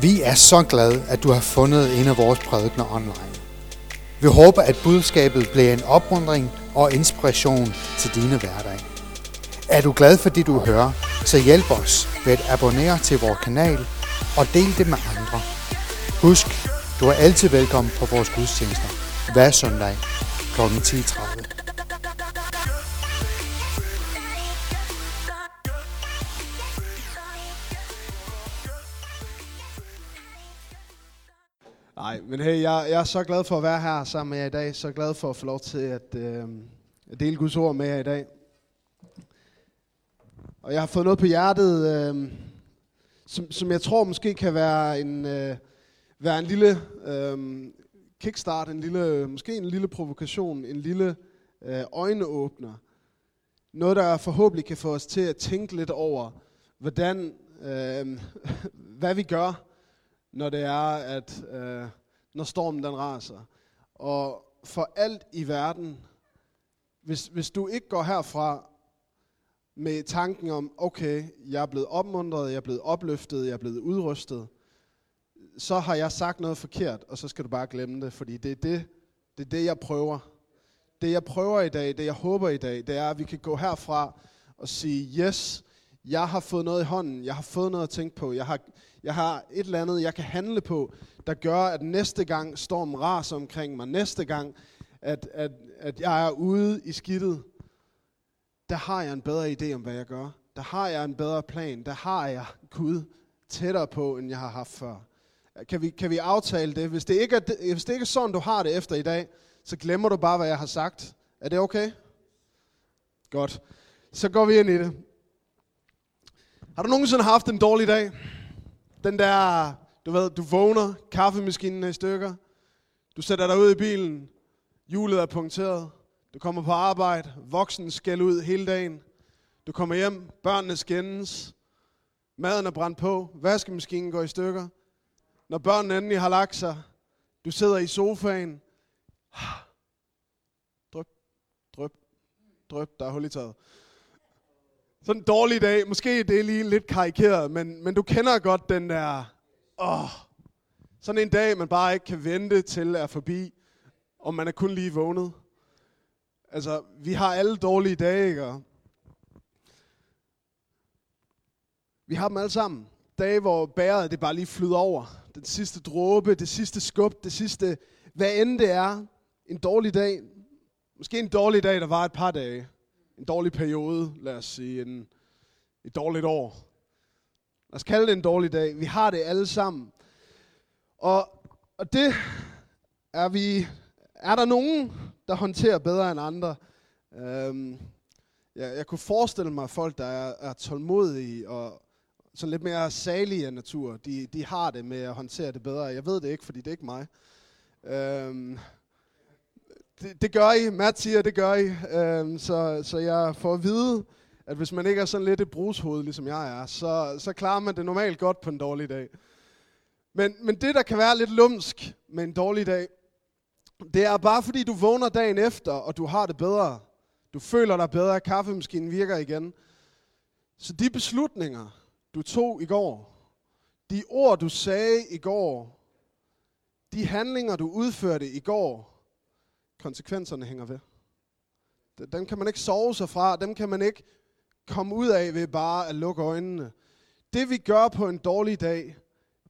Vi er så glade, at du har fundet en af vores prædikner online. Vi håber, at budskabet bliver en opmuntring og inspiration til dine hverdag. Er du glad for det, du hører, så hjælp os ved at abonnere til vores kanal og del det med andre. Husk, du er altid velkommen på vores gudstjenester hver søndag kl. 10.30. men hey, jeg, jeg er så glad for at være her sammen med jer i dag. Så glad for at få lov til at, øh, at dele Guds ord med jer i dag. Og jeg har fået noget på hjertet, øh, som, som jeg tror måske kan være en, øh, være en lille øh, kickstart, en lille, måske en lille provokation, en lille øh, øjneåbner. Noget, der forhåbentlig kan få os til at tænke lidt over, hvordan, øh, hvad vi gør, når det er, at øh, når stormen den raser. Og for alt i verden, hvis, hvis du ikke går herfra med tanken om, okay, jeg er blevet opmuntret, jeg er blevet opløftet, jeg er blevet udrustet, så har jeg sagt noget forkert, og så skal du bare glemme det, fordi det er det, det, er det jeg prøver. Det jeg prøver i dag, det jeg håber i dag, det er, at vi kan gå herfra og sige, yes, jeg har fået noget i hånden, jeg har fået noget at tænke på, jeg har, jeg har et eller andet, jeg kan handle på, der gør, at næste gang stormen raser omkring mig, næste gang, at, at, at jeg er ude i skidtet, der har jeg en bedre idé om, hvad jeg gør. Der har jeg en bedre plan. Der har jeg Gud tættere på, end jeg har haft før. Kan vi, kan vi aftale det? Hvis det, ikke er, hvis det ikke er sådan, du har det efter i dag, så glemmer du bare, hvad jeg har sagt. Er det okay? Godt. Så går vi ind i det. Har du nogensinde haft en dårlig dag? Den der, du ved, du vågner, kaffemaskinen er i stykker, du sætter dig ud i bilen, hjulet er punkteret, du kommer på arbejde, voksen skal ud hele dagen, du kommer hjem, børnene skændes, maden er brændt på, vaskemaskinen går i stykker, når børnene endelig har lagt sig, du sidder i sofaen, dryp, dryp, dryp, der er hul i taget. Sådan en dårlig dag. Måske det er lige lidt karikeret, men, men du kender godt den der... Åh, sådan en dag, man bare ikke kan vente til er forbi, og man er kun lige vågnet. Altså, vi har alle dårlige dage, ikke? Vi har dem alle sammen. Dage, hvor bæret det bare lige flyder over. Den sidste dråbe, det sidste skub, det sidste... Hvad end det er, en dårlig dag. Måske en dårlig dag, der var et par dage en dårlig periode, lad os sige, en, et dårligt år. Lad os kalde det en dårlig dag. Vi har det alle sammen. Og, og det er vi, er der nogen, der håndterer bedre end andre? Øhm, jeg, jeg kunne forestille mig, at folk, der er, er tålmodige og sådan lidt mere salige af natur, de, de har det med at håndtere det bedre. Jeg ved det ikke, fordi det er ikke mig. Øhm, det, det gør I. Matt siger, det gør I. Øhm, så, så jeg får at vide, at hvis man ikke er sådan lidt et brushoved, ligesom jeg er, så, så klarer man det normalt godt på en dårlig dag. Men, men det, der kan være lidt lumsk med en dårlig dag, det er bare fordi, du vågner dagen efter, og du har det bedre. Du føler dig bedre, kaffemaskinen virker igen. Så de beslutninger, du tog i går, de ord, du sagde i går, de handlinger, du udførte i går, konsekvenserne hænger ved. Dem kan man ikke sove sig fra, dem kan man ikke komme ud af ved bare at lukke øjnene. Det vi gør på en dårlig dag,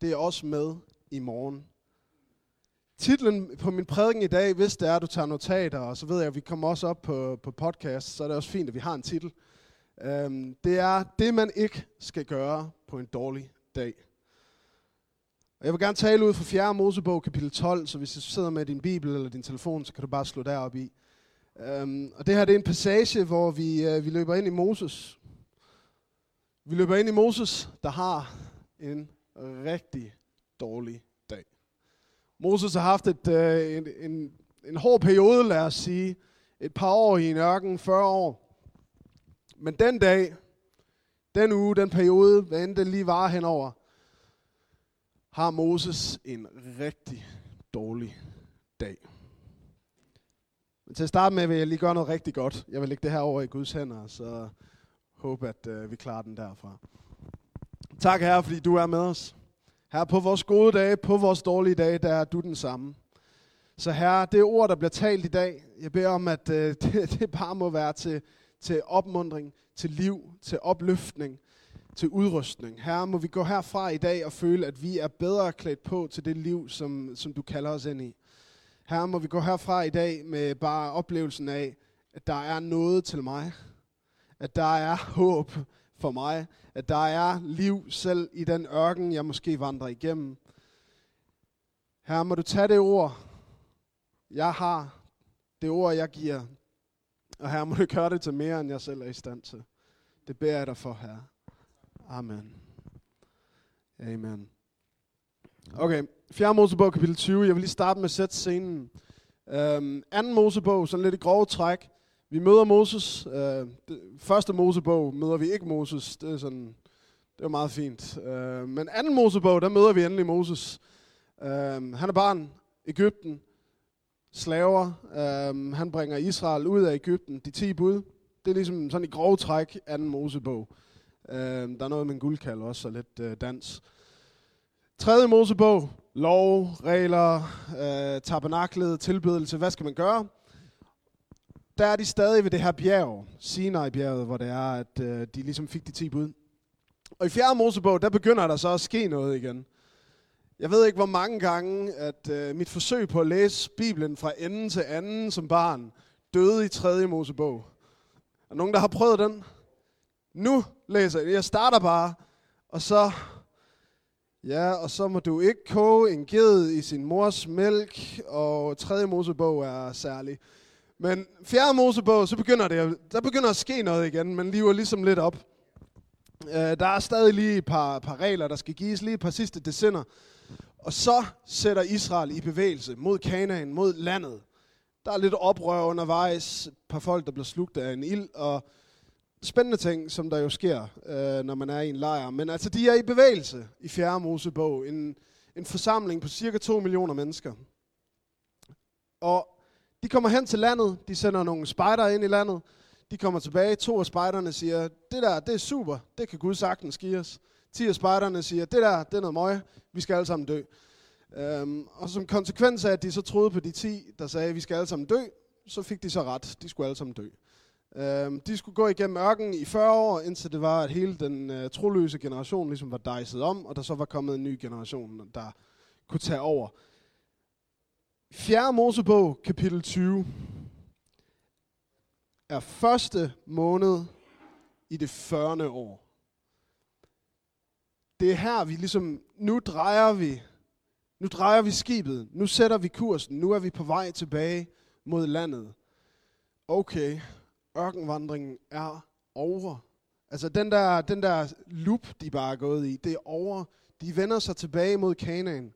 det er også med i morgen. Titlen på min prædiken i dag, hvis det er, at du tager notater, og så ved jeg, at vi kommer også op på, på podcast, så er det også fint, at vi har en titel. Um, det er det, man ikke skal gøre på en dårlig dag. Og jeg vil gerne tale ud fra 4. Mosebog, kapitel 12, så hvis du sidder med din bibel eller din telefon, så kan du bare slå derop i. Um, og det her det er en passage, hvor vi, uh, vi løber ind i Moses. Vi løber ind i Moses, der har en rigtig dårlig dag. Moses har haft et, uh, en, en, en hård periode, lad os sige. Et par år i en ørken, 40 år. Men den dag, den uge, den periode, hvad end det lige var henover, har Moses en rigtig dårlig dag. Men til at starte med vil jeg lige gøre noget rigtig godt. Jeg vil lægge det her over i Guds hænder, så håber, at øh, vi klarer den derfra. Tak herre, fordi du er med os. Her på vores gode dage, på vores dårlige dage, der er du den samme. Så herre, det ord, der bliver talt i dag, jeg beder om, at øh, det, det bare må være til, til opmundring, til liv, til opløftning, til udrustning. Her må vi gå herfra i dag og føle, at vi er bedre klædt på til det liv, som, som du kalder os ind i. Her må vi gå herfra i dag med bare oplevelsen af, at der er noget til mig. At der er håb for mig. At der er liv selv i den ørken, jeg måske vandrer igennem. Her må du tage det ord, jeg har. Det ord, jeg giver. Og her må du gøre det til mere, end jeg selv er i stand til. Det beder jeg dig for, herre. Amen. Amen. Okay, 4. Mosebog, kapitel 20. Jeg vil lige starte med at sætte scenen. Øhm, anden Mosebog, sådan lidt i grove træk. Vi møder Moses. Øh, det, første Mosebog møder vi ikke Moses. Det er sådan, det er meget fint. Øh, men anden Mosebog, der møder vi endelig Moses. Øh, han er barn, Ægypten, slaver. Øh, han bringer Israel ud af Ægypten, de 10 bud. Det er ligesom sådan i grove træk anden Mosebog. Øh, der er noget med en guldkald også, og lidt øh, dans. Tredje Mosebog, lov, regler, øh, tabernaklet, tilbedelse, hvad skal man gøre? Der er de stadig ved det her bjerg, Sinai-bjerget, hvor det er, at øh, de ligesom fik de 10 bud. Og i fjerde Mosebog, der begynder der så at ske noget igen. Jeg ved ikke, hvor mange gange, at øh, mit forsøg på at læse Bibelen fra ende til anden som barn, døde i tredje Mosebog. Er nogen, der har prøvet den? Nu læser jeg. Jeg starter bare, og så Ja, og så må du ikke koge en ged i sin mors mælk, og tredje Mosebog er særlig. Men fjerde Mosebog, så begynder det, der begynder at ske noget igen, men lever ligesom lidt op. Uh, der er stadig lige et par, par regler, der skal gives, lige et par sidste december. Og så sætter Israel i bevægelse mod Kanaan, mod landet. Der er lidt oprør undervejs, et par folk, der bliver slugt af en ild, og spændende ting, som der jo sker, øh, når man er i en lejr. Men altså, de er i bevægelse i 4. Mosebog. En, en forsamling på cirka 2 millioner mennesker. Og de kommer hen til landet, de sender nogle spejder ind i landet, de kommer tilbage, to af spejderne siger, det der, det er super, det kan Gud sagtens give os. Ti af spejderne siger, det der, det er noget møg, vi skal alle sammen dø. Øhm, og som konsekvens af, at de så troede på de ti, der sagde, vi skal alle sammen dø, så fik de så ret, de skulle alle sammen dø. Øhm, de skulle gå igennem ørkenen i 40 år, indtil det var, at hele den øh, troløse generation ligesom var dejset om, og der så var kommet en ny generation, der kunne tage over. 4. Mosebog, kapitel 20, er første måned i det 40. år. Det er her, vi ligesom, nu drejer vi, nu drejer vi skibet, nu sætter vi kursen, nu er vi på vej tilbage mod landet. Okay, ørkenvandringen er over. Altså den der, den der loop, de bare er gået i, det er over. De vender sig tilbage mod Kanaan.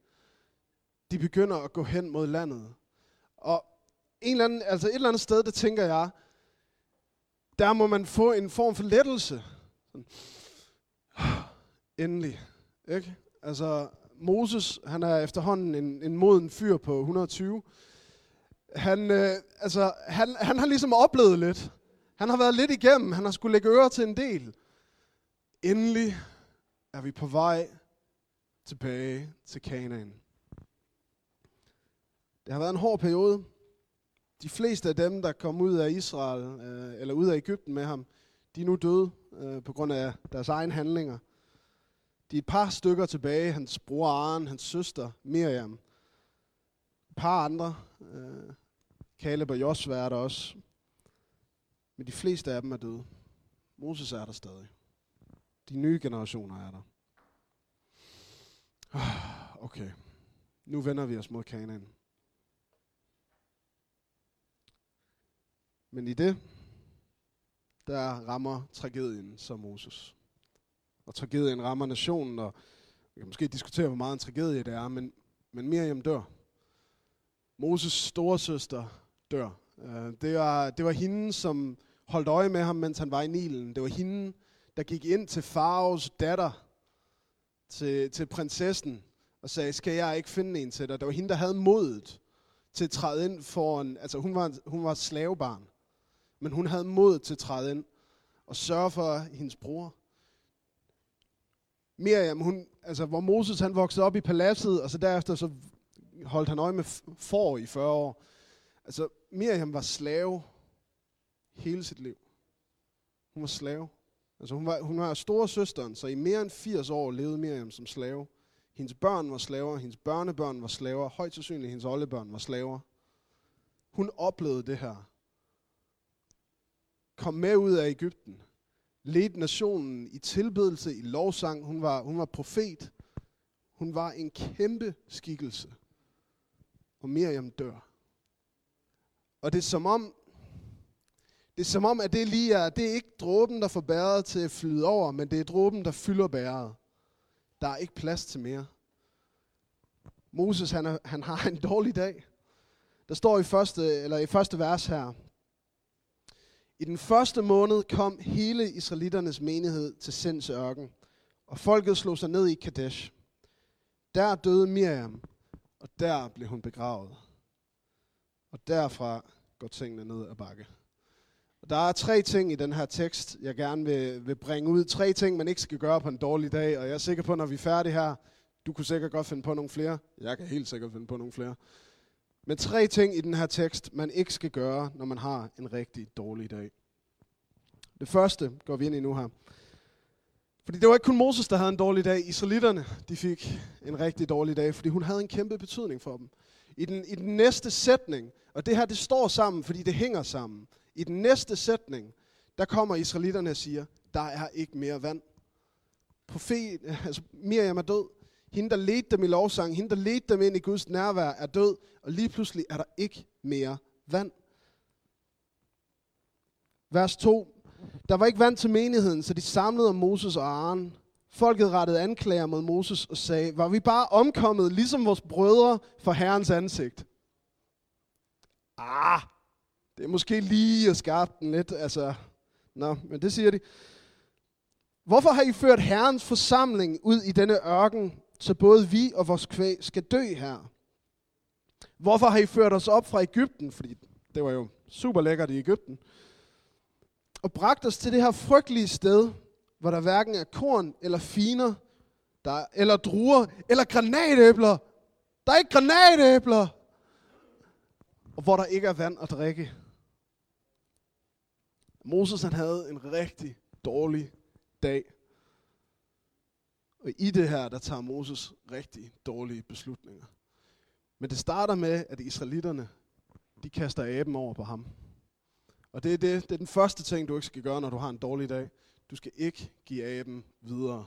De begynder at gå hen mod landet. Og en eller anden, altså et eller andet sted, det tænker jeg, der må man få en form for lettelse. Sådan. Endelig. Ikke? Altså, Moses, han er efterhånden en, en moden fyr på 120. Han, øh, altså, han, han har ligesom oplevet lidt. Han har været lidt igennem. Han har skulle lægge øre til en del. Endelig er vi på vej tilbage til Kanaan. Det har været en hård periode. De fleste af dem, der kom ud af Israel, øh, eller ud af Ægypten med ham, de er nu døde øh, på grund af deres egne handlinger. De er et par stykker tilbage. Hans bror Aaron, hans søster Miriam. Et par andre. Øh, Caleb og Josva er der også. Men de fleste af dem er døde. Moses er der stadig. De nye generationer er der. Ah, okay, nu vender vi os mod Kanaan. Men i det, der rammer tragedien som Moses. Og tragedien rammer nationen, og vi kan måske diskutere, hvor meget en tragedie det er, men, men Miriam dør. Moses storesøster dør. Øh, det var, det var hende, som holdt øje med ham, mens han var i Nilen. Det var hende, der gik ind til Faraos datter, til, til prinsessen, og sagde, skal jeg ikke finde en til dig? Det var hende, der havde modet til at træde ind foran, altså hun var, hun var slavebarn, men hun havde mod til at træde ind og sørge for hendes bror. Miriam, hun, altså, hvor Moses han voksede op i paladset, og så derefter så holdt han øje med får i 40 år. Altså, Miriam var slave hele sit liv. Hun var slave. Altså, hun var, hun var store søsteren, så i mere end 80 år levede Miriam som slave. Hendes børn var slaver, hendes børnebørn var slaver, højt sandsynligt hendes oldebørn var slaver. Hun oplevede det her. Kom med ud af Ægypten. Ledte nationen i tilbedelse, i lovsang. Hun var, hun var profet. Hun var en kæmpe skikkelse. Og Miriam dør. Og det er som om, det er som om, at det lige er, det er ikke dråben, der får bæret til at flyde over, men det er dråben, der fylder bæret. Der er ikke plads til mere. Moses, han, er, han har en dårlig dag. Der står i første, eller i første vers her. I den første måned kom hele israeliternes menighed til Sinds ørken, og folket slog sig ned i Kadesh. Der døde Miriam, og der blev hun begravet. Og derfra går tingene ned ad bakke. Og der er tre ting i den her tekst, jeg gerne vil, vil bringe ud. Tre ting, man ikke skal gøre på en dårlig dag, og jeg er sikker på, når vi er færdige her, du kunne sikkert godt finde på nogle flere. Jeg kan helt sikkert finde på nogle flere. Men tre ting i den her tekst, man ikke skal gøre, når man har en rigtig dårlig dag. Det første går vi ind i nu her. Fordi det var ikke kun Moses, der havde en dårlig dag. Israelitterne, de fik en rigtig dårlig dag, fordi hun havde en kæmpe betydning for dem. I den, I den næste sætning, og det her det står sammen, fordi det hænger sammen. I den næste sætning, der kommer israelitterne og siger, der er ikke mere vand. Profet, altså Miriam er død. Hende, der ledte dem i lovsang, hende, der ledte dem ind i Guds nærvær, er død. Og lige pludselig er der ikke mere vand. Vers 2. Der var ikke vand til menigheden, så de samlede om Moses og Aaron. Folket rettede anklager mod Moses og sagde, var vi bare omkommet, ligesom vores brødre, for Herrens ansigt? Ah, det er måske lige at skarpe den lidt, altså. Nå, men det siger de. Hvorfor har I ført Herrens forsamling ud i denne ørken, så både vi og vores kvæg skal dø her? Hvorfor har I ført os op fra Ægypten? Fordi det var jo super lækkert i Ægypten. Og bragt os til det her frygtelige sted, hvor der hverken er korn eller finer, der, eller druer, eller granatæbler. Der er ikke granatæbler. Og hvor der ikke er vand at drikke. Moses han havde en rigtig dårlig dag. Og i det her, der tager Moses rigtig dårlige beslutninger. Men det starter med, at israelitterne, de kaster aben over på ham. Og det er, det, det er den første ting, du ikke skal gøre, når du har en dårlig dag. Du skal ikke give aben videre.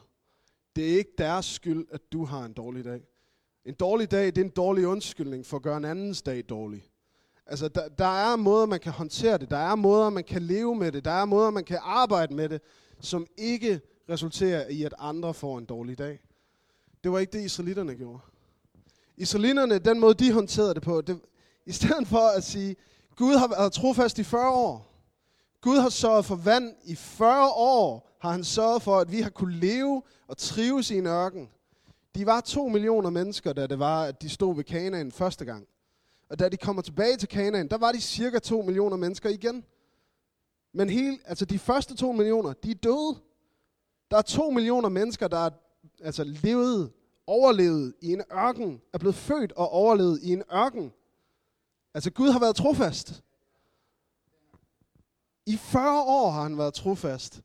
Det er ikke deres skyld, at du har en dårlig dag. En dårlig dag, det er en dårlig undskyldning for at gøre en andens dag dårlig. Altså, der, der er måder, man kan håndtere det. Der er måder, man kan leve med det. Der er måder, man kan arbejde med det, som ikke resulterer i, at andre får en dårlig dag. Det var ikke det, israelitterne gjorde. Israelitterne, den måde, de håndterede det på, det, i stedet for at sige, Gud har været trofast i 40 år. Gud har sørget for vand i 40 år, har han sørget for, at vi har kunne leve og trives i en ørken. De var to millioner mennesker, da det var, at de stod ved Kanaan første gang. Og da de kommer tilbage til Kanaan, der var de cirka 2 millioner mennesker igen. Men hele, altså de første 2 millioner, de er døde. Der er 2 millioner mennesker, der er altså levet, overlevet i en ørken, er blevet født og overlevet i en ørken. Altså Gud har været trofast. I 40 år har han været trofast.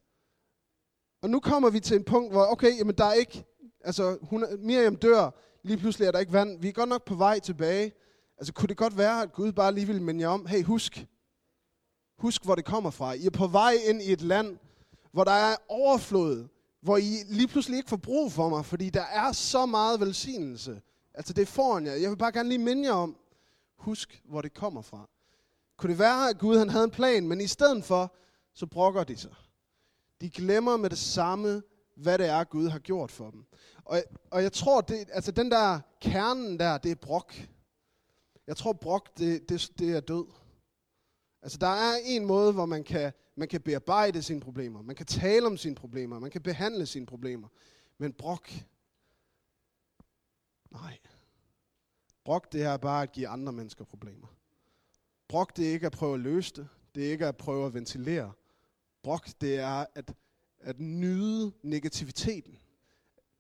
Og nu kommer vi til en punkt, hvor, okay, jamen der er ikke, altså hun, Miriam dør, lige pludselig er der ikke vand. Vi er godt nok på vej tilbage. Altså kunne det godt være, at Gud bare lige ville minde jer om, hey husk, husk hvor det kommer fra. I er på vej ind i et land, hvor der er overflod, hvor I lige pludselig ikke får brug for mig, fordi der er så meget velsignelse. Altså det er foran jer. Jeg vil bare gerne lige minde jer om, husk hvor det kommer fra. Kunne det være, at Gud han havde en plan, men i stedet for, så brokker de sig. De glemmer med det samme, hvad det er, Gud har gjort for dem. Og, og jeg tror, det, altså den der kernen der, det er brok. Jeg tror, brok, det, det, det er død. Altså, der er en måde, hvor man kan, man kan bearbejde sine problemer. Man kan tale om sine problemer. Man kan behandle sine problemer. Men brok, nej. Brok, det er bare at give andre mennesker problemer. Brok, det er ikke at prøve at løse det. Det er ikke at prøve at ventilere. Brok, det er at, at nyde negativiteten.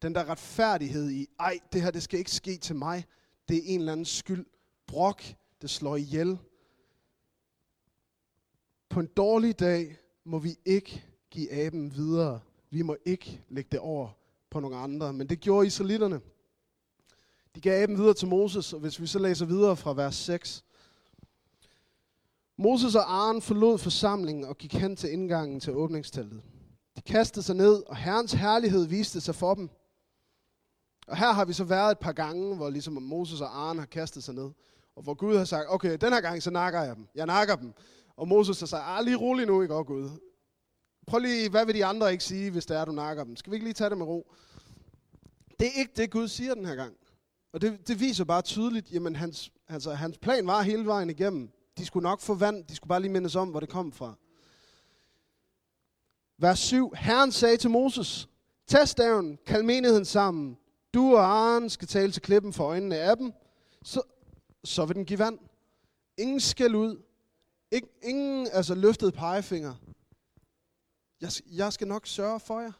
Den der retfærdighed i, ej, det her, det skal ikke ske til mig. Det er en eller anden skyld. Brok, det slår ihjel. På en dårlig dag må vi ikke give aben videre. Vi må ikke lægge det over på nogle andre. Men det gjorde israelitterne. De gav aben videre til Moses, og hvis vi så læser videre fra vers 6. Moses og Aaron forlod forsamlingen og gik hen til indgangen til åbningsteltet. De kastede sig ned, og Herrens herlighed viste sig for dem. Og her har vi så været et par gange, hvor ligesom Moses og Aaron har kastet sig ned. Og hvor Gud har sagt, okay, den her gang så nakker jeg dem. Jeg nakker dem. Og Moses har sagt, ah, lige rolig nu, ikke og Gud. Prøv lige, hvad vil de andre ikke sige, hvis det er, du nakker dem? Skal vi ikke lige tage det med ro? Det er ikke det, Gud siger den her gang. Og det, det viser bare tydeligt, jamen hans, altså, hans plan var hele vejen igennem. De skulle nok få vand, de skulle bare lige mindes om, hvor det kom fra. Vers 7. Herren sagde til Moses, Tag staven, kald menigheden sammen. Du og Aaron skal tale til klippen for øjnene af dem. Så, så vil den give vand. Ingen skæld ud. Ik- ingen altså, løftet pegefinger. Jeg, jeg skal nok sørge for jer.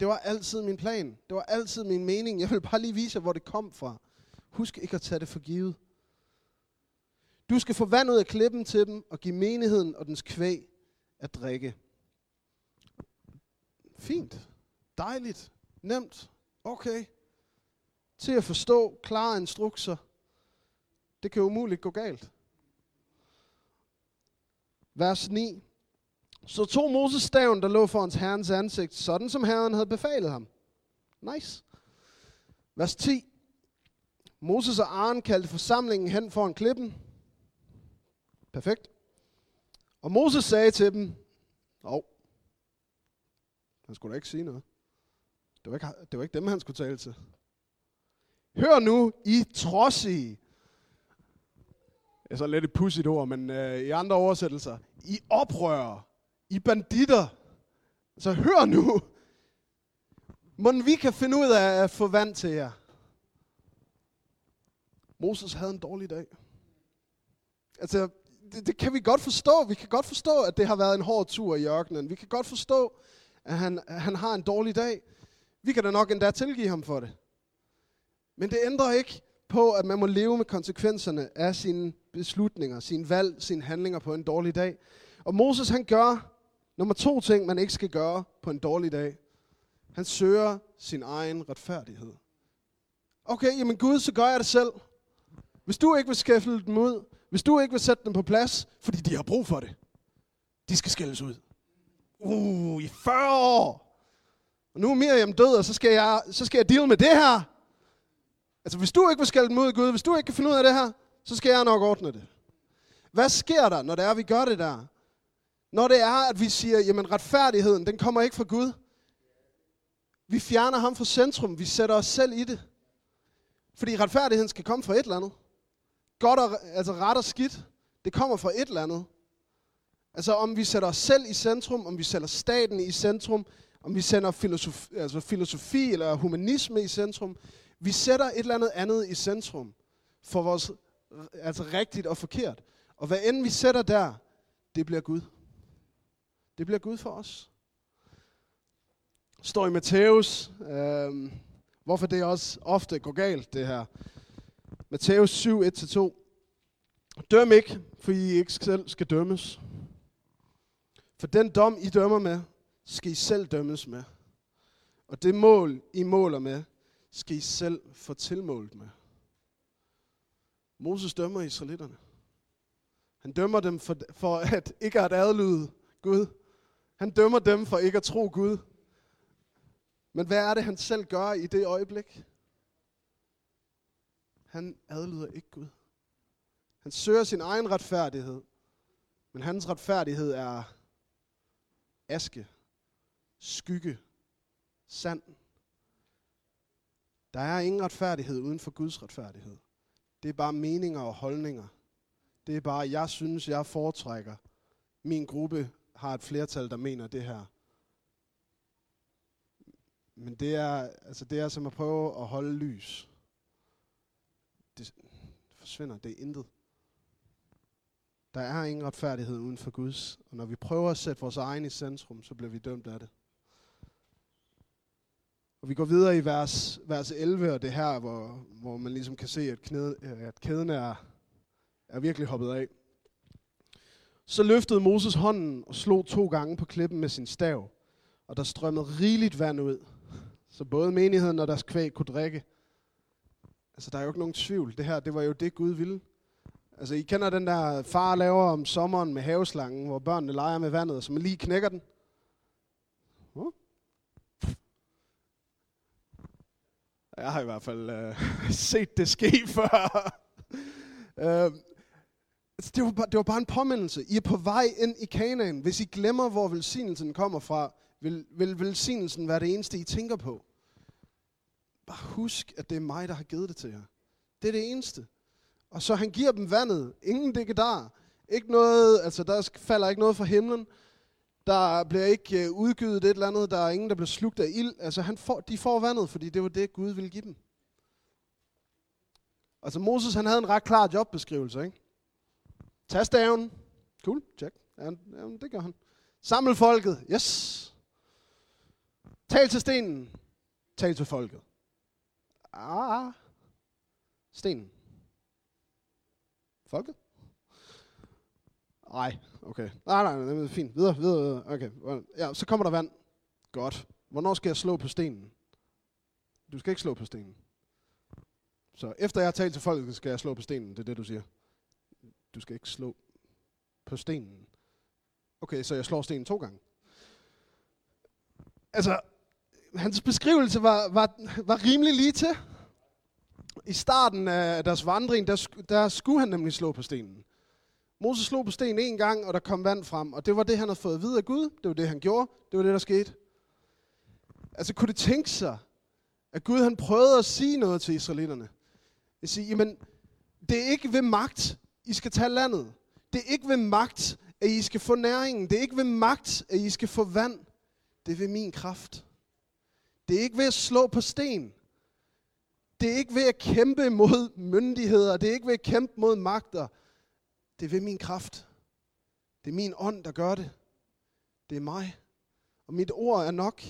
Det var altid min plan. Det var altid min mening. Jeg vil bare lige vise jer, hvor det kom fra. Husk ikke at tage det for givet. Du skal få vand ud af klippen til dem og give menigheden og dens kvæg at drikke. Fint. Dejligt. Nemt. Okay. Til at forstå klare instrukser. Det kan umuligt gå galt. Vers 9. Så tog Moses staven, der lå foran herrens ansigt, sådan som herren havde befalet ham. Nice. Vers 10. Moses og Aaron kaldte forsamlingen hen foran klippen. Perfekt. Og Moses sagde til dem, Åh, oh, han skulle da ikke sige noget. Det var, ikke, det var ikke dem, han skulle tale til. Hør nu, I trodsige. Det er så lidt et pudsigt ord, men øh, i andre oversættelser. I oprører. I banditter. Så hør nu. Må vi kan finde ud af at få vand til jer. Moses havde en dårlig dag. Altså, det, det kan vi godt forstå. Vi kan godt forstå, at det har været en hård tur i ørkenen. Vi kan godt forstå, at han, at han har en dårlig dag. Vi kan da nok endda tilgive ham for det. Men det ændrer ikke på, at man må leve med konsekvenserne af sine beslutninger, sine valg, sine handlinger på en dårlig dag. Og Moses han gør nummer to ting, man ikke skal gøre på en dårlig dag. Han søger sin egen retfærdighed. Okay, jamen Gud, så gør jeg det selv. Hvis du ikke vil skæfte dem ud, hvis du ikke vil sætte dem på plads, fordi de har brug for det, de skal skældes ud. Uh, i 40 år. Og nu er Miriam død, og så skal jeg, så skal jeg deal med det her. Altså, hvis du ikke vil skælde dem ud, Gud, hvis du ikke kan finde ud af det her, så skal jeg nok ordne det. Hvad sker der, når det er, at vi gør det der? Når det er, at vi siger, jamen retfærdigheden, den kommer ikke fra Gud. Vi fjerner ham fra centrum, vi sætter os selv i det. Fordi retfærdigheden skal komme fra et eller andet. Godt og, altså ret og skidt, det kommer fra et eller andet. Altså om vi sætter os selv i centrum, om vi sætter staten i centrum, om vi sender filosofi, altså filosofi eller humanisme i centrum. Vi sætter et eller andet andet i centrum for vores altså rigtigt og forkert. Og hvad end vi sætter der, det bliver Gud. Det bliver Gud for os. Står i Matthæus, øh, hvorfor det også ofte går galt, det her. Matthæus 7, 1-2. Døm ikke, for I ikke selv skal dømmes. For den dom, I dømmer med, skal I selv dømmes med. Og det mål, I måler med, skal I selv få tilmålt med. Moses dømmer israelitterne. Han dømmer dem for, for at ikke at adlyde Gud. Han dømmer dem for ikke at tro Gud. Men hvad er det, han selv gør i det øjeblik? Han adlyder ikke Gud. Han søger sin egen retfærdighed. Men hans retfærdighed er aske, skygge, sand. Der er ingen retfærdighed uden for Guds retfærdighed. Det er bare meninger og holdninger. Det er bare, jeg synes, jeg foretrækker. Min gruppe har et flertal, der mener det her. Men det er, altså det er som at prøve at holde lys. Det forsvinder, det er intet. Der er ingen retfærdighed uden for Guds, og når vi prøver at sætte vores egen i centrum, så bliver vi dømt af det. Og vi går videre i vers, vers 11, og det er her, hvor, hvor man ligesom kan se, at, knæde, øh, at kæden er, er virkelig hoppet af. Så løftede Moses hånden og slog to gange på klippen med sin stav, og der strømmede rigeligt vand ud, så både menigheden og deres kvæg kunne drikke. Altså, der er jo ikke nogen tvivl. Det her, det var jo det, Gud ville. Altså, I kender den der far laver om sommeren med haveslangen, hvor børnene leger med vandet, så man lige knækker den. Jeg har i hvert fald øh, set det ske før. øh, altså, det, var bare, det var bare en påmindelse. I er på vej ind i Kanaan. Hvis I glemmer, hvor velsignelsen kommer fra, vil, vil velsignelsen være det eneste, I tænker på. Bare husk, at det er mig, der har givet det til jer. Det er det eneste. Og så han giver dem vandet. Ingen der. Ikke noget, altså der falder ikke noget fra himlen. Der bliver ikke uh, udgivet et eller andet. Der er ingen, der bliver slugt af ild. Altså han får, de får vandet, fordi det var det, Gud ville give dem. Altså Moses, han havde en ret klar jobbeskrivelse, ikke? Tag staven. Cool, check. Ja, ja, det gør han. Samle folket. Yes. Tal til stenen. Tal til folket. Ah. ah. Stenen. Folket? Nej, okay. Nej, nej, nej, det er fint. Videre, videre, videre. Okay. Ja, så kommer der vand. Godt. Hvornår skal jeg slå på stenen? Du skal ikke slå på stenen. Så efter jeg har talt til folket, skal jeg slå på stenen. Det er det, du siger. Du skal ikke slå på stenen. Okay, så jeg slår stenen to gange. Altså, hans beskrivelse var, var, var rimelig lige til. I starten af deres vandring, der, der skulle han nemlig slå på stenen. Moses slog på sten en gang, og der kom vand frem. Og det var det, han havde fået at vide af Gud. Det var det, han gjorde. Det var det, der skete. Altså, kunne det tænke sig, at Gud han prøvede at sige noget til israelitterne? Jeg siger, jamen, det er ikke ved magt, I skal tage landet. Det er ikke ved magt, at I skal få næringen. Det er ikke ved magt, at I skal få vand. Det er ved min kraft. Det er ikke ved at slå på sten. Det er ikke ved at kæmpe mod myndigheder. Det er ikke ved at kæmpe mod magter. Det er ved min kraft. Det er min ånd, der gør det. Det er mig. Og mit ord er nok.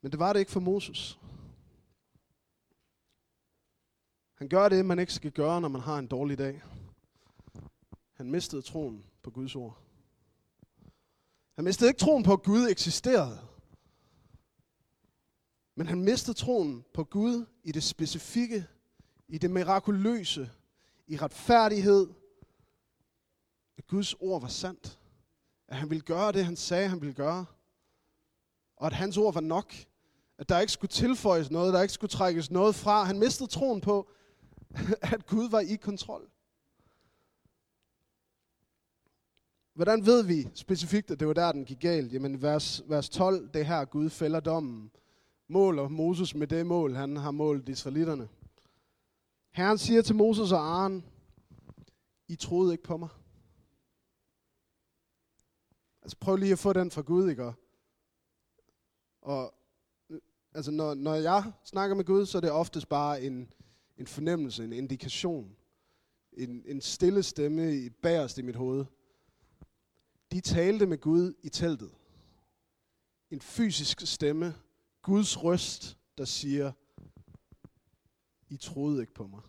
Men det var det ikke for Moses. Han gør det, man ikke skal gøre, når man har en dårlig dag. Han mistede troen på Guds ord. Han mistede ikke troen på, at Gud eksisterede. Men han mistede troen på Gud i det specifikke, i det mirakuløse, i retfærdighed. At Guds ord var sandt. At han ville gøre det, han sagde, han ville gøre. Og at hans ord var nok. At der ikke skulle tilføjes noget, der ikke skulle trækkes noget fra. Han mistede troen på, at Gud var i kontrol. Hvordan ved vi specifikt, at det var der, den gik galt? Jamen vers, vers 12, det her, Gud fælder dommen. Måler Moses med det mål, han har målt israelitterne. Herren siger til Moses og Aaron, I troede ikke på mig. Altså prøv lige at få den fra Gud, ikke? Og altså når, når jeg snakker med Gud, så er det oftest bare en, en fornemmelse, en indikation. En, en stille stemme i bagerst i mit hoved. De talte med Gud i teltet. En fysisk stemme, Guds røst, der siger, i troede ikke på mig.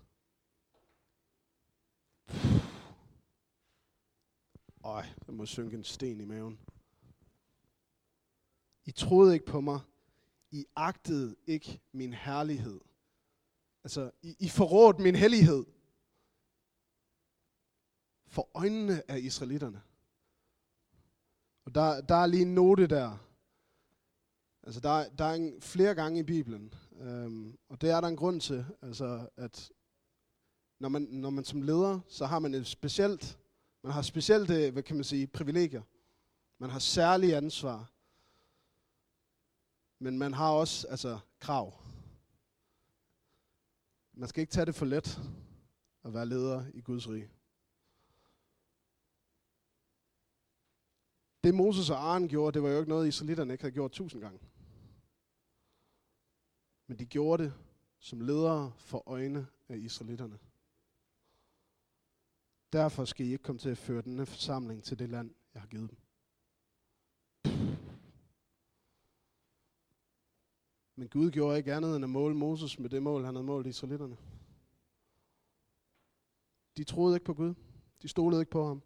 Øj, der må synke en sten i maven. I troede ikke på mig. I agtede ikke min herlighed. Altså, I, I forrådte min hellighed. For øjnene af israelitterne. Og der, der er lige en note der. Altså, der, der er en, flere gange i Bibelen, øhm, og det er der en grund til, altså, at når man, når man som leder, så har man et specielt, man har specielt, øh, hvad kan man sige, privilegier. Man har særlige ansvar. Men man har også altså, krav. Man skal ikke tage det for let at være leder i Guds rige. Det Moses og Aaron gjorde, det var jo ikke noget, israelitterne ikke havde gjort tusind gange. Men de gjorde det som ledere for øjne af israelitterne. Derfor skal I ikke komme til at føre denne forsamling til det land, jeg har givet dem. Men Gud gjorde ikke andet end at måle Moses med det mål, han havde målt israelitterne. De troede ikke på Gud. De stolede ikke på ham.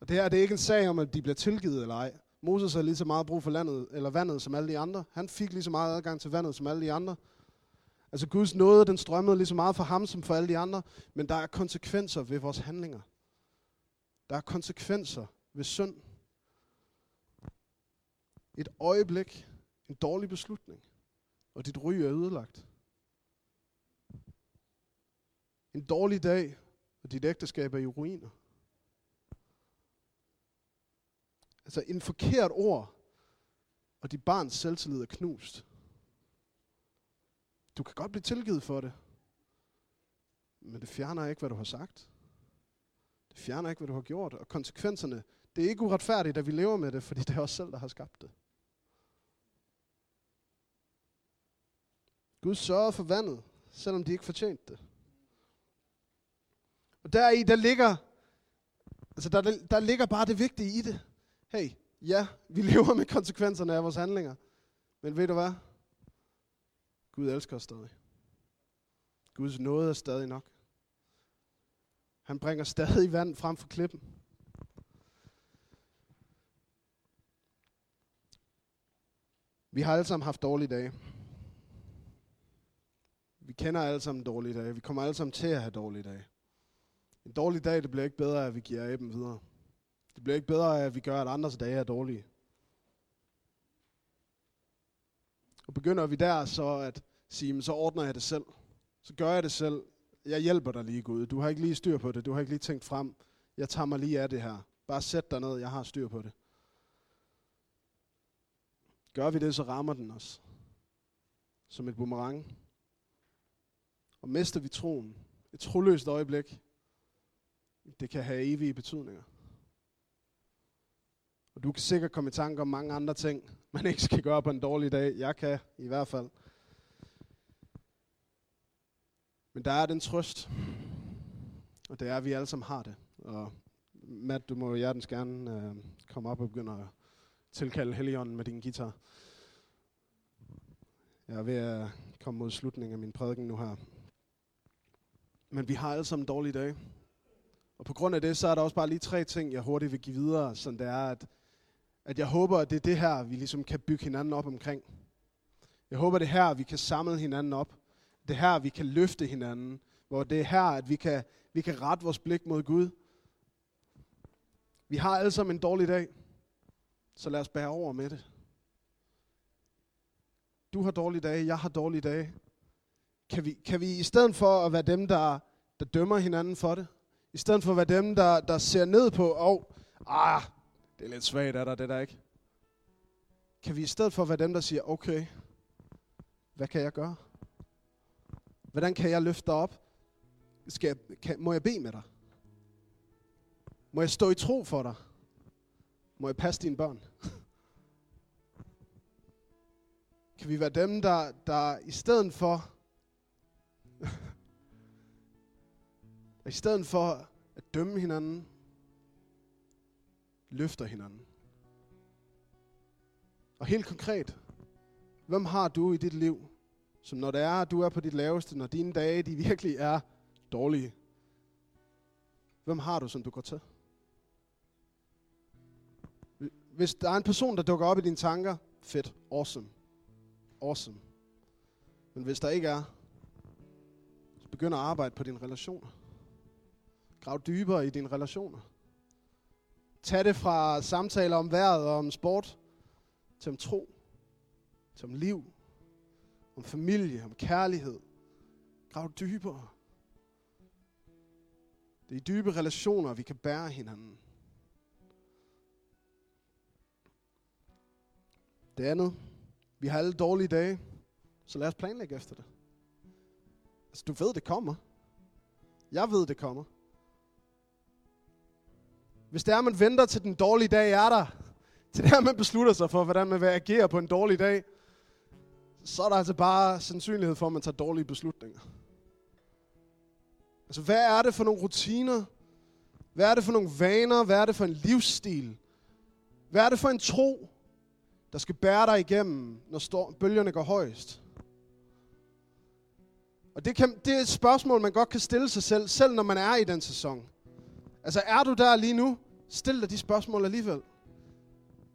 Og det her det er ikke en sag om, at de bliver tilgivet eller ej. Moses har lige så meget brug for landet, eller vandet som alle de andre. Han fik lige så meget adgang til vandet som alle de andre. Altså Guds nåde, den strømmede lige så meget for ham som for alle de andre. Men der er konsekvenser ved vores handlinger. Der er konsekvenser ved synd. Et øjeblik, en dårlig beslutning, og dit ry er ødelagt. En dårlig dag, og dit ægteskab er i ruiner. Altså en forkert ord, og dit barns selvtillid er knust. Du kan godt blive tilgivet for det, men det fjerner ikke, hvad du har sagt. Det fjerner ikke, hvad du har gjort. Og konsekvenserne, det er ikke uretfærdigt, at vi lever med det, fordi det er os selv, der har skabt det. Gud sørgede for vandet, selvom de ikke fortjente det. Og deri, der ligger, altså der, der ligger bare det vigtige i det. Hey, ja, vi lever med konsekvenserne af vores handlinger. Men ved du hvad? Gud elsker os stadig. Guds nåde er stadig nok. Han bringer stadig vand frem for klippen. Vi har alle sammen haft dårlige dage. Vi kender alle sammen dårlige dage. Vi kommer alle sammen til at have dårlige dage. En dårlig dag, det bliver ikke bedre at vi giver af dem videre. Det bliver ikke bedre at vi gør, at andres dage er dårlige. Og begynder vi der så at sige, så ordner jeg det selv. Så gør jeg det selv. Jeg hjælper dig lige, Gud. Du har ikke lige styr på det. Du har ikke lige tænkt frem. Jeg tager mig lige af det her. Bare sæt dig ned. Jeg har styr på det. Gør vi det, så rammer den os. Som et boomerang. Og mister vi troen. Et troløst øjeblik. Det kan have evige betydninger. Og du kan sikkert komme i tanke om mange andre ting, man ikke skal gøre på en dårlig dag. Jeg kan i hvert fald. Men der er den trøst, og det er, at vi alle sammen har det. Og Matt, du må hjertens gerne øh, komme op og begynde at tilkalde Helligånden med din guitar. Jeg er ved at komme mod slutningen af min prædiken nu her. Men vi har alle sammen dårlige dage. Og på grund af det, så er der også bare lige tre ting, jeg hurtigt vil give videre, sådan det er, at, at jeg håber, at det er det her, vi ligesom kan bygge hinanden op omkring. Jeg håber, det er her, vi kan samle hinanden op. Det er her, vi kan løfte hinanden. Hvor det er her, at vi kan, vi kan rette vores blik mod Gud. Vi har alle sammen en dårlig dag, så lad os bære over med det. Du har dårlige dage, jeg har dårlige dage. Kan vi, kan vi i stedet for at være dem, der, der dømmer hinanden for det, i stedet for at være dem, der, der ser ned på, og oh, ah, det er lidt svagt er der det der ikke. Kan vi i stedet for være dem, der siger, okay, hvad kan jeg gøre? Hvordan kan jeg løfte dig op? Skal jeg, kan, må jeg bede med dig? Må jeg stå i tro for dig? Må jeg passe dine børn? Kan vi være dem, der, der i stedet for, i stedet for at dømme hinanden, løfter hinanden? Og helt konkret, hvem har du i dit liv, som når det er, at du er på dit laveste, når dine dage de virkelig er dårlige, hvem har du, som du går til? Hvis der er en person, der dukker op i dine tanker, fedt, awesome, awesome. Men hvis der ikke er, så begynd at arbejde på dine relationer. Grav dybere i dine relationer. Tag det fra samtaler om vejret og om sport, til om tro, til om liv, om familie, om kærlighed. Grav dybere. Det er i dybe relationer, vi kan bære hinanden. Det andet, vi har alle dårlige dage, så lad os planlægge efter det. Altså, du ved, det kommer. Jeg ved, det kommer. Hvis det er, man venter til den dårlige dag er der, til det her, man beslutter sig for, hvordan man vil agere på en dårlig dag, så er der altså bare sandsynlighed for, at man tager dårlige beslutninger. Altså, hvad er det for nogle rutiner? Hvad er det for nogle vaner? Hvad er det for en livsstil? Hvad er det for en tro, der skal bære dig igennem, når storm, bølgerne går højst. Og det, kan, det er et spørgsmål, man godt kan stille sig selv, selv når man er i den sæson. Altså er du der lige nu? Stil dig de spørgsmål alligevel.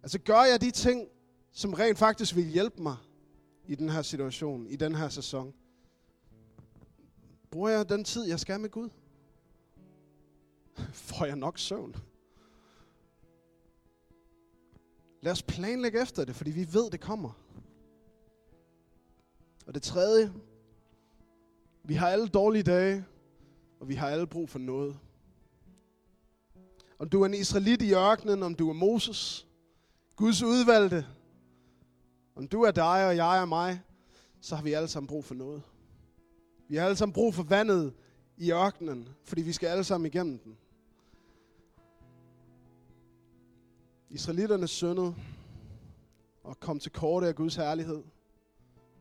Altså gør jeg de ting, som rent faktisk vil hjælpe mig i den her situation, i den her sæson? Bruger jeg den tid, jeg skal med Gud? Får jeg nok søvn? Lad os planlægge efter det, fordi vi ved, det kommer. Og det tredje, vi har alle dårlige dage, og vi har alle brug for noget. Om du er en israelit i ørkenen, om du er Moses, Guds udvalgte, om du er dig, og jeg er mig, så har vi alle sammen brug for noget. Vi har alle sammen brug for vandet i ørkenen, fordi vi skal alle sammen igennem den. Israelitterne syndede og kom til korte af Guds herlighed.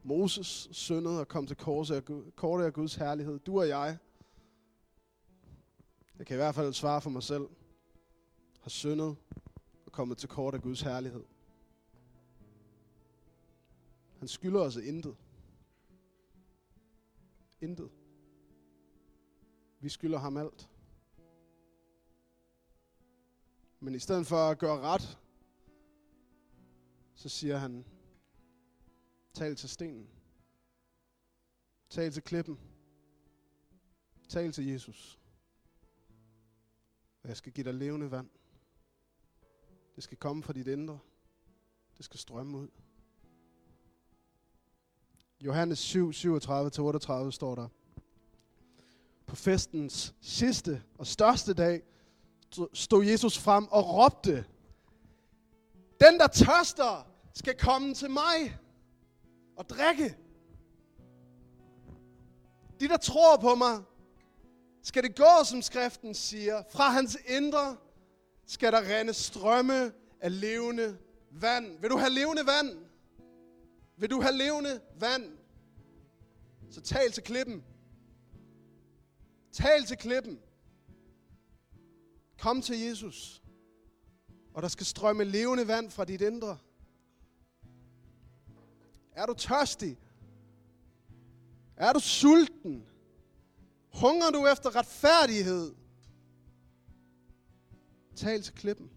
Moses syndede og kom til korte af Guds herlighed. Du og jeg, jeg kan i hvert fald svare for mig selv, har syndet og kommet til kort af Guds herlighed. Han skylder os intet. Intet. Vi skylder ham alt. Men i stedet for at gøre ret, så siger han, tal til stenen. Tal til klippen. Tal til Jesus. Og jeg skal give dig levende vand. Det skal komme fra dit indre. Det skal strømme ud. Johannes 7, 37-38 står der. På festens sidste og største dag stod Jesus frem og råbte, Den, der tørster, skal komme til mig og drikke. De, der tror på mig, skal det gå, som skriften siger. Fra hans indre skal der rende strømme af levende vand. Vil du have levende vand? Vil du have levende vand? Så tal til klippen. Tal til klippen. Kom til Jesus. Og der skal strømme levende vand fra dit indre. Er du tørstig? Er du sulten? Hungrer du efter retfærdighed? Tal til klippen.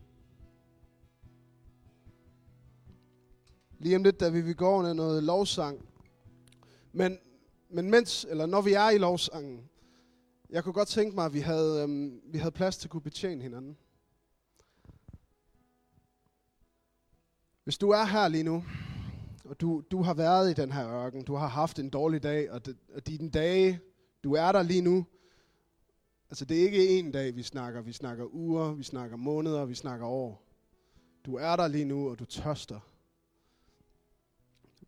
Lige om lidt, da vi vil gå under noget lovsang. Men, men mens, eller når vi er i lovsangen, jeg kunne godt tænke mig, at vi havde, øhm, vi havde plads til at kunne betjene hinanden. Hvis du er her lige nu, og du, du har været i den her ørken, du har haft en dårlig dag, og, det, og dine dage, du er der lige nu, altså det er ikke en dag, vi snakker. Vi snakker uger, vi snakker måneder, vi snakker år. Du er der lige nu, og du tørster.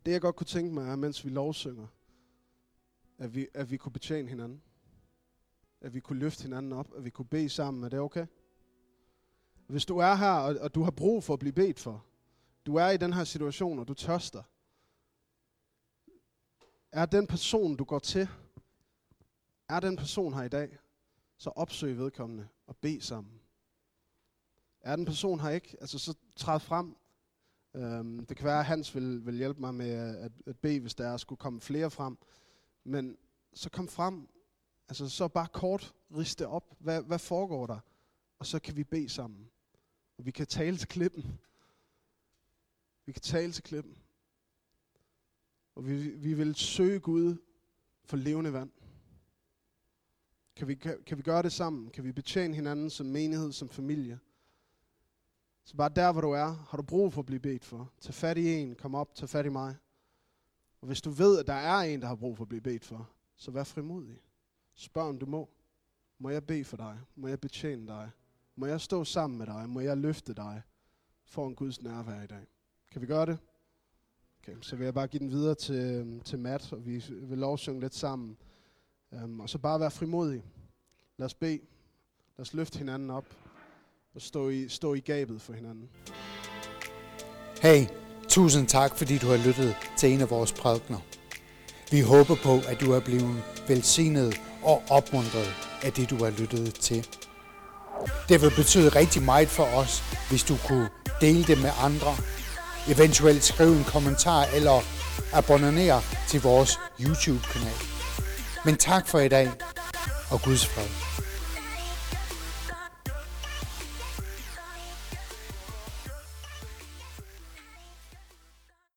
Det jeg godt kunne tænke mig er, mens vi lovsynger, at vi, at vi kunne betjene hinanden. At vi kunne løfte hinanden op, at vi kunne bede sammen. Er det okay? Hvis du er her, og, og du har brug for at blive bedt for, du er i den her situation, og du tørster, er den person, du går til, er den person her i dag, så opsøg vedkommende og bed sammen. Er den person her ikke, altså så træd frem. Øhm, det kan være, at Hans vil, vil hjælpe mig med at, at bede, hvis der skulle komme flere frem. Men så kom frem, altså så bare kort riste op, hvad, hvad foregår der? Og så kan vi bede sammen. Og vi kan tale til klippen. Vi kan tale til klippen. Og vi, vi vil søge Gud for levende vand. Kan vi, kan, kan vi gøre det sammen? Kan vi betjene hinanden som menighed, som familie? Så bare der, hvor du er, har du brug for at blive bedt for. Tag fat i en, kom op, tag fat i mig. Og hvis du ved, at der er en, der har brug for at blive bedt for, så vær frimodig. Spørg, om du må. Må jeg bede for dig? Må jeg betjene dig? Må jeg stå sammen med dig? Må jeg løfte dig for en Guds nærvær i dag? Kan vi gøre det? Okay, så vil jeg bare give den videre til, til Matt, og vi vil lovsynge lidt sammen. Um, og så bare være frimodig. Lad os bede. Lad os løfte hinanden op og stå i, stå i gabet for hinanden. Hey, tusind tak, fordi du har lyttet til en af vores prædikner. Vi håber på, at du er blevet velsignet og opmuntret af det, du har lyttet til. Det vil betyde rigtig meget for os, hvis du kunne dele det med andre Eventuelt skrive en kommentar eller abonnere til vores YouTube-kanal. Men tak for i dag, og Guds fred.